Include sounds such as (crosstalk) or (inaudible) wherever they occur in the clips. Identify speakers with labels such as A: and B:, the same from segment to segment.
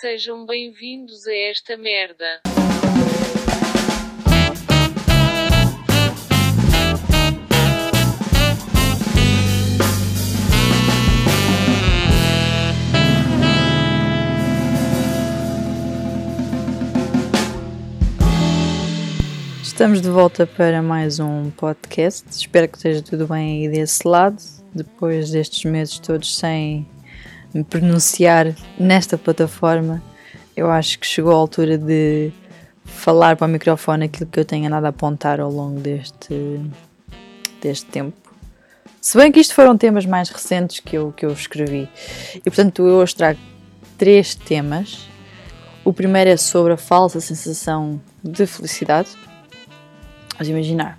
A: Sejam bem-vindos a esta merda.
B: Estamos de volta para mais um podcast. Espero que esteja tudo bem aí desse lado. Depois destes meses todos sem me pronunciar nesta plataforma, eu acho que chegou a altura de falar para o microfone aquilo que eu tenho andado a apontar ao longo deste, deste tempo. Se bem que isto foram temas mais recentes que eu, que eu escrevi. E portanto eu hoje trago três temas. O primeiro é sobre a falsa sensação de felicidade Vamos imaginar.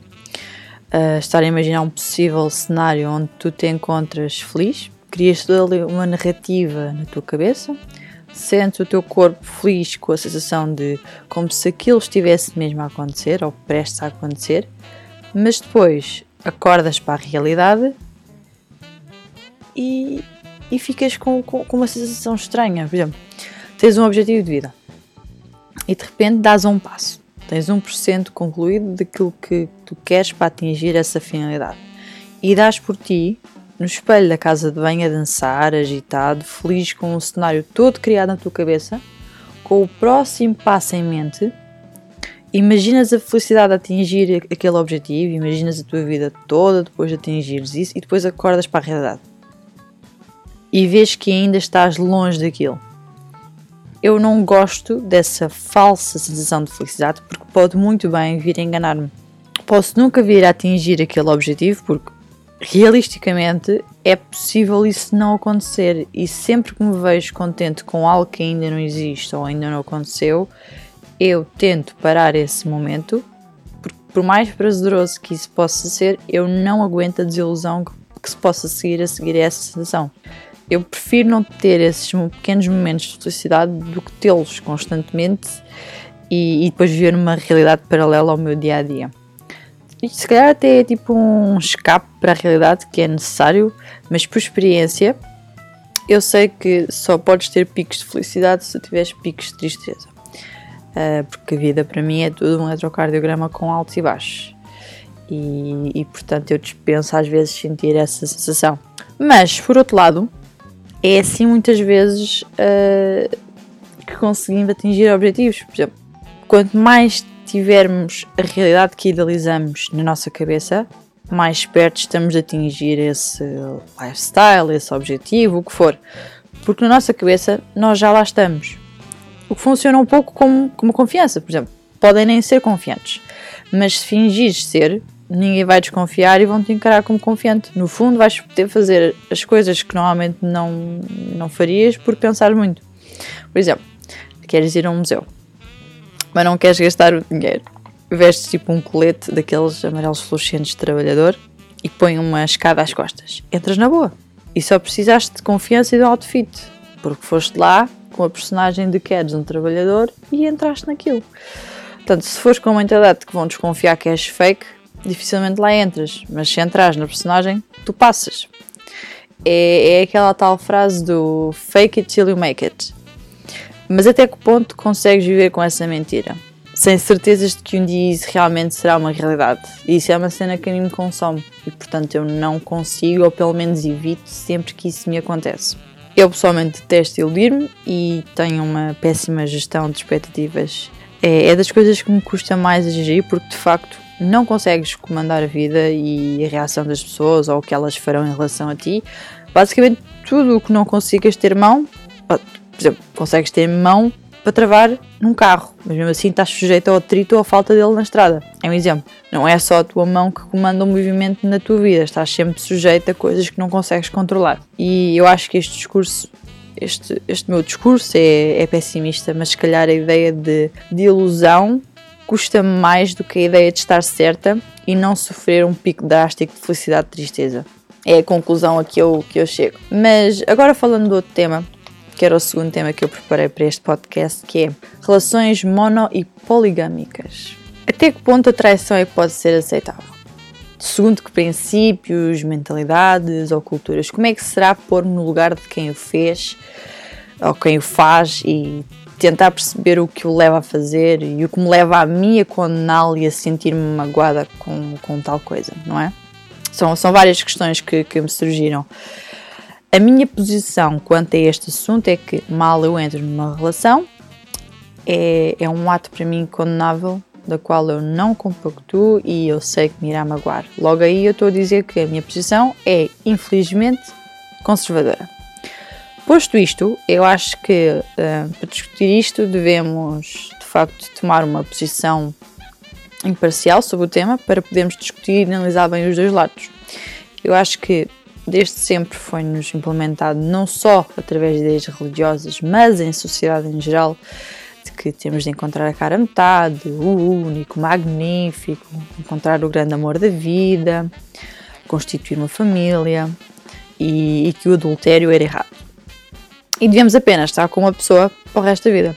B: Uh, estar a imaginar um possível cenário onde tu te encontras feliz, crias toda uma narrativa na tua cabeça, sentes o teu corpo feliz com a sensação de como se aquilo estivesse mesmo a acontecer ou prestes a acontecer, mas depois acordas para a realidade e, e ficas com, com, com uma sensação estranha. Por exemplo, tens um objetivo de vida e de repente dás um passo Tens 1% concluído daquilo que tu queres para atingir essa finalidade. E dás por ti no espelho da casa de banho a dançar, agitado, feliz com um cenário todo criado na tua cabeça, com o próximo passo em mente. Imaginas a felicidade de atingir aquele objetivo, imaginas a tua vida toda depois de atingires isso e depois acordas para a realidade. E vês que ainda estás longe daquilo eu não gosto dessa falsa sensação de felicidade porque pode muito bem vir a enganar-me. Posso nunca vir a atingir aquele objetivo porque realisticamente é possível isso não acontecer e sempre que me vejo contente com algo que ainda não existe ou ainda não aconteceu, eu tento parar esse momento, porque por mais prazeroso que isso possa ser, eu não aguento a desilusão que se possa seguir a seguir a essa sensação eu prefiro não ter esses pequenos momentos de felicidade do que tê-los constantemente e, e, depois viver numa realidade paralela ao meu dia a dia. Isto se calhar até é tipo um escape para a realidade que é necessário, mas por experiência eu sei que só podes ter picos de felicidade se tiveres picos de tristeza. Uh, porque a vida para mim é tudo um eletrocardiograma com altos e baixos. E, e portanto eu dispenso às vezes sentir essa sensação. Mas por outro lado, é assim muitas vezes uh, que conseguimos atingir objetivos. Por exemplo, quanto mais tivermos a realidade que idealizamos na nossa cabeça, mais perto estamos de atingir esse lifestyle, esse objetivo, o que for. Porque na nossa cabeça nós já lá estamos. O que funciona um pouco como, como confiança, por exemplo. Podem nem ser confiantes, mas se fingires ser, ninguém vai desconfiar e vão te encarar como confiante. No fundo, vais poder fazer as coisas que normalmente não, não farias por pensar muito. Por exemplo, queres ir a um museu, mas não queres gastar o dinheiro. Vestes tipo um colete daqueles amarelos fluorescentes de trabalhador e põe uma escada às costas. Entras na boa. E só precisaste de confiança e de um outfit, porque foste lá com a personagem de queres um trabalhador e entraste naquilo. Portanto, se fores com a mentalidade que vão desconfiar que és fake, dificilmente lá entras, mas se entras na personagem, tu passas. É, é aquela tal frase do fake it till you make it. Mas até que ponto consegues viver com essa mentira? Sem certezas de que um dia isso realmente será uma realidade. E isso é uma cena que a mim me consome. E portanto eu não consigo, ou pelo menos evito, sempre que isso me acontece. Eu pessoalmente detesto iludir-me e tenho uma péssima gestão de expectativas. É, é das coisas que me custa mais agir porque de facto não consegues comandar a vida e a reação das pessoas ou o que elas farão em relação a ti. Basicamente, tudo o que não consigas ter mão, por exemplo, consegues ter mão para travar num carro, mas mesmo assim estás sujeito ao atrito ou à falta dele na estrada. É um exemplo. Não é só a tua mão que comanda o movimento na tua vida, estás sempre sujeito a coisas que não consegues controlar. E eu acho que este discurso este, este meu discurso é, é, pessimista, mas se calhar a ideia de, de ilusão custa mais do que a ideia de estar certa e não sofrer um pico drástico de felicidade e tristeza. É a conclusão a que eu, que eu chego. Mas agora falando do outro tema, que era o segundo tema que eu preparei para este podcast, que é relações mono e poligâmicas. Até que ponto a traição é que pode ser aceitável? Segundo que princípios, mentalidades ou culturas? Como é que será pôr-me no lugar de quem o fez? ou quem o faz e tentar perceber o que o leva a fazer e o que me leva a mim a condená-lo e a sentir-me magoada com, com tal coisa, não é? São, são várias questões que, que me surgiram. A minha posição quanto a este assunto é que mal eu entro numa relação, é, é um ato para mim condenável, da qual eu não compactuo e eu sei que me irá magoar. Logo aí eu estou a dizer que a minha posição é, infelizmente, conservadora. Posto isto, eu acho que uh, para discutir isto devemos de facto tomar uma posição imparcial sobre o tema para podermos discutir e analisar bem os dois lados. Eu acho que desde sempre foi-nos implementado não só através de ideias religiosas, mas em sociedade em geral, de que temos de encontrar a cara metade, o único, magnífico, encontrar o grande amor da vida, constituir uma família e, e que o adultério era errado. E devemos apenas estar com uma pessoa para o resto da vida.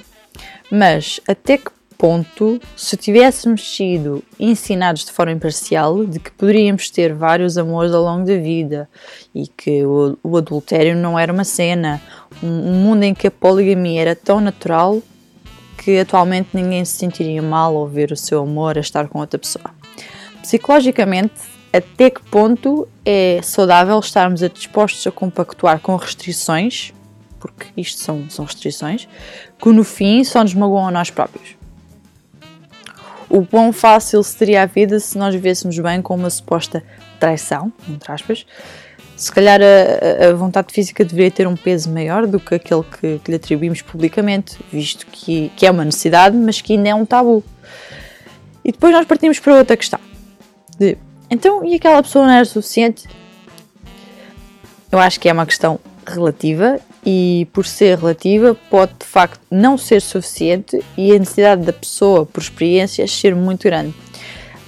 B: Mas até que ponto, se tivéssemos sido ensinados de forma imparcial de que poderíamos ter vários amores ao longo da vida e que o, o adultério não era uma cena, um, um, mundo em que a poligamia era tão natural que atualmente ninguém se sentiria mal ao ver o seu amor a estar com outra pessoa. Psicologicamente, até que ponto é saudável estarmos dispostos a compactuar com restrições, porque isto são, são restrições, que no fim só nos magoam a nós próprios o quão fácil seria a vida se nós vivêssemos bem com uma suposta traição, entre aspas. Se calhar a, a vontade física deveria ter um peso maior do que aquele que, que lhe atribuímos publicamente, visto que, que é uma necessidade, mas que ainda é um tabu. E depois nós partimos para outra questão. De, então, e aquela pessoa não era suficiente? Eu acho que é uma questão relativa e por ser relativa pode de facto não ser suficiente e a necessidade da pessoa por experiências ser muito grande.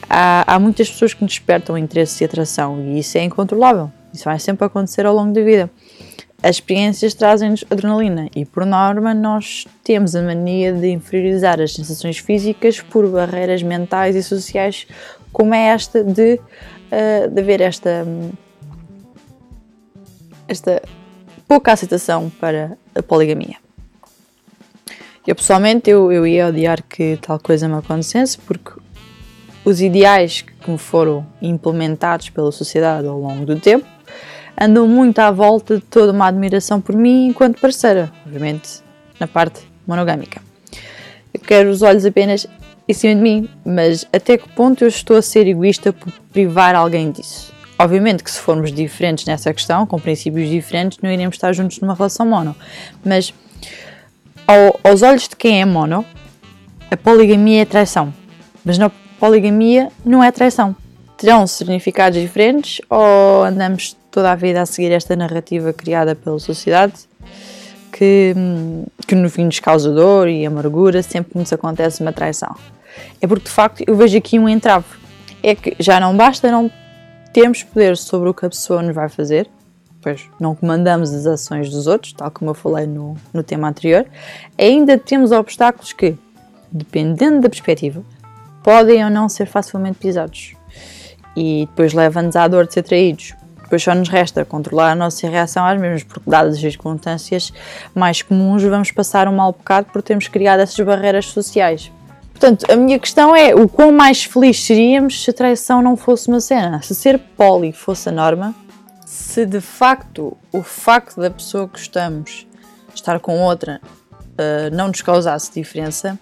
B: Há, há muitas pessoas que despertam interesse e atração e isso é incontrolável. Isso vai sempre acontecer ao longo da vida. As experiências trazem-nos adrenalina e, por norma, nós temos a mania de inferiorizar as sensações físicas por barreiras mentais e sociais, como é esta de, uh, de haver esta, esta pouca aceitação para a poligamia. Eu pessoalmente eu, eu ia odiar que tal coisa me acontecesse porque os ideais que me foram implementados pela sociedade ao longo do tempo andam muito à volta de toda uma admiração por mim enquanto parceira, obviamente na parte monogâmica. Eu quero os olhos apenas em cima de mim, mas até que ponto eu estou a ser egoísta por privar alguém disso? Obviamente que se formos diferentes nessa questão, com princípios diferentes, não iremos estar juntos numa relação mono. Mas ao, aos olhos de quem é mono, a poligamia é traição. Mas na poligamia não é traição. Terão significados diferentes ou andamos toda a vida a seguir esta narrativa criada pela sociedade que, que no fim nos causa dor e amargura sempre que nos acontece uma traição? É porque de facto eu vejo aqui um entrave. É que já não basta não temos poder sobre o que a pessoa nos vai fazer, pois não comandamos as ações dos outros, tal como eu falei no, no tema anterior, ainda temos obstáculos que, dependendo da perspectiva, podem ou não ser facilmente pisados. E depois leva-nos à dor de ser traídos. Depois só nos resta controlar a nossa reação às mesmas, porque, dadas as circunstâncias mais comuns, vamos passar um mau bocado por termos criado essas barreiras sociais. Portanto, a minha questão é o quão mais feliz seríamos se a traição não fosse uma cena. Se ser poli fosse a norma, se de facto o facto da pessoa que gostamos estar com outra uh, não nos causasse diferença,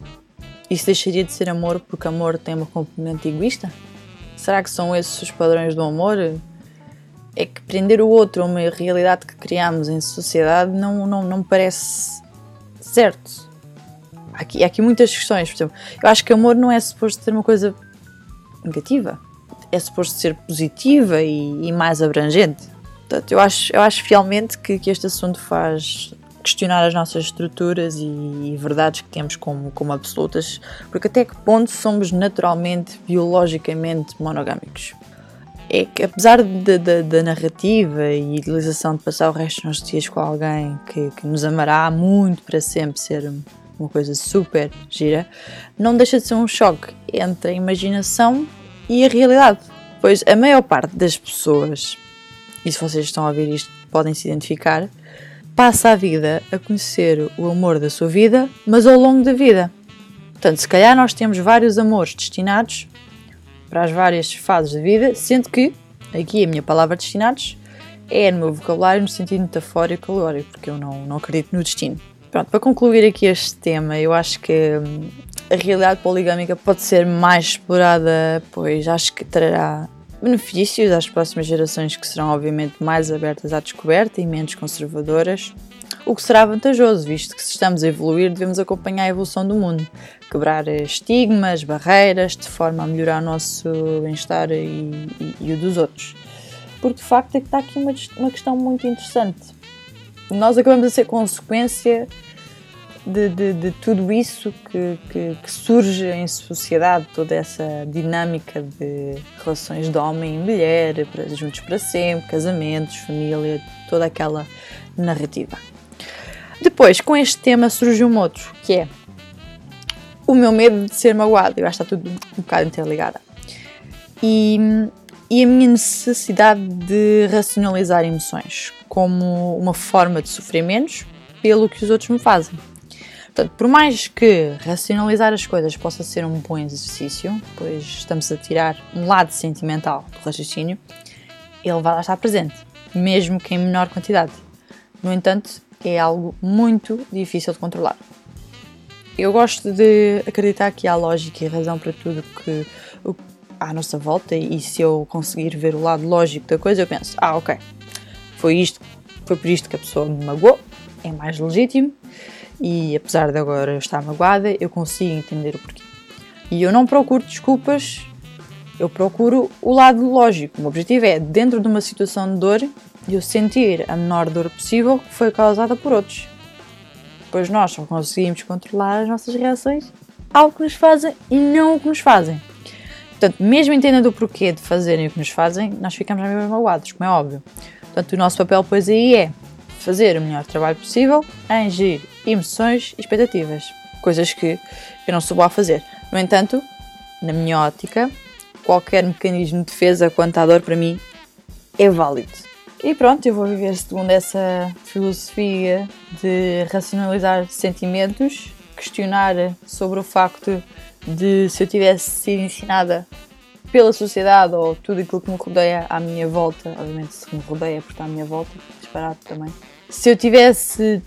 B: isso deixaria de ser amor porque amor tem uma componente egoísta? Será que são esses os padrões do amor? É que prender o outro a uma realidade que criamos em sociedade não, não, não parece certo há aqui, há aqui muitas questões. Por exemplo, eu acho que amor não é suposto ser uma coisa negativa, é suposto ser positiva e, e mais abrangente. Portanto, eu acho, eu acho fielmente que, que este assunto faz questionar as nossas estruturas e, verdades que temos como, como absolutas, porque até que ponto somos naturalmente, biologicamente monogâmicos? É que apesar da narrativa e idealização de passar o resto dos nossos dias com alguém que, que nos amará muito para sempre ser uma coisa super gira, não deixa de ser um choque entre a imaginação e a realidade. Pois a maior parte das pessoas, e se vocês estão a ouvir isto podem se identificar, passa a vida a conhecer o amor da sua vida, mas ao longo da vida. Portanto, se calhar nós temos vários amores destinados para as várias fases da vida, sendo que, aqui a minha palavra destinados, é no meu vocabulário no sentido metafórico alegórico, porque eu não, não acredito no destino. Pronto, para concluir aqui este tema, eu acho que hum, a realidade poligâmica pode ser mais explorada, pois acho que trará benefícios às próximas gerações que serão obviamente mais abertas à descoberta e menos conservadoras, o que será vantajoso, visto que se estamos a evoluir devemos acompanhar a evolução do mundo, quebrar estigmas, barreiras, de forma a melhorar o nosso bem-estar e, e, e, o dos outros. Porque de facto é que está aqui uma, uma questão muito interessante. Nós acabamos a ser consequência de, de, de tudo isso que, que, que, surge em sociedade, toda essa dinâmica de relações de homem e mulher, juntos para sempre, casamentos, família, toda aquela narrativa. Depois, com este tema surgiu um outro, que é o meu medo de ser magoado. Eu acho que está tudo um bocado interligado. E, e a minha necessidade de racionalizar emoções como uma forma de sofrer menos pelo que os outros me fazem. Portanto, por mais que racionalizar as coisas possa ser um bom exercício, pois estamos a tirar um lado sentimental do raciocínio, ele vai lá estar presente, mesmo que em menor quantidade. No entanto, é algo muito difícil de controlar. Eu gosto de acreditar que há lógica e razão para tudo que há à nossa volta e se eu conseguir ver o lado lógico da coisa, eu penso, ah, ok, foi isto, foi por isto que a pessoa me magoou, é mais legítimo e apesar de agora eu estar magoada, eu consigo entender o porquê. E eu não procuro desculpas, eu procuro o lado lógico. O meu objetivo é, dentro de uma situação de dor, eu sentir a menor dor possível que foi causada por outros. Pois nós só conseguimos controlar as nossas reações ao que nos fazem e não o que nos fazem. Portanto, mesmo entendendo o porquê de fazerem o que nos fazem, nós ficamos mesmo magoados, como é óbvio. Portanto, o nosso papel, pois, aí é fazer o melhor trabalho possível em emoções e expectativas, coisas que eu não sou boa a fazer. No entanto, na minha ótica, qualquer mecanismo de defesa quanto à dor para mim é válido. E pronto, eu vou viver segundo essa filosofia de racionalizar sentimentos, questionar sobre o facto de se eu tivesse sido ensinada pela sociedade ou tudo aquilo que me rodeia à minha volta, obviamente se me rodeia porque está à minha volta, disparado também. Se eu tivesse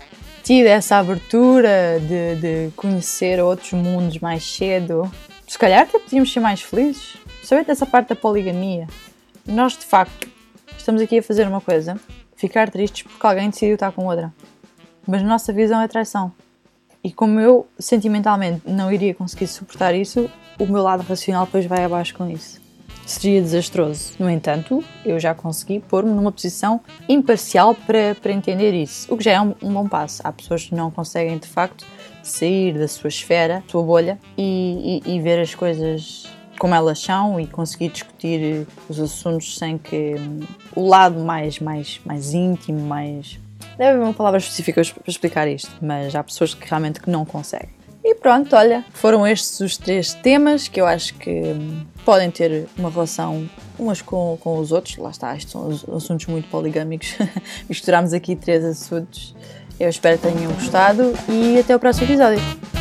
B: tido essa abertura de, de conhecer outros mundos mais cedo, se calhar até podíamos ser mais felizes. Saber dessa parte da poligamia. Nós, de facto, estamos aqui a fazer uma coisa, ficar tristes porque alguém decidiu estar com outra. Mas nossa visão é traição. E como eu, sentimentalmente, não iria conseguir suportar isso, o meu lado racional depois vai abaixo com isso seria desastroso. No entanto, eu já consegui pôr-me numa posição imparcial para, para entender isso, o que já é um, um, bom passo. Há pessoas que não conseguem, de facto, sair da sua esfera, da sua bolha e, e, e ver as coisas como elas são e conseguir discutir os assuntos sem que hum, o lado mais, mais, mais íntimo, mais. Deve haver uma palavra específica para explicar isto, mas há pessoas que realmente que não conseguem. E pronto, olha, foram estes os três temas que eu acho que podem ter uma relação umas com, com os outros. Lá está, estes são assuntos muito poligâmicos. (laughs) Misturamos aqui três assuntos. Eu espero que tenham gostado e até o próximo episódio.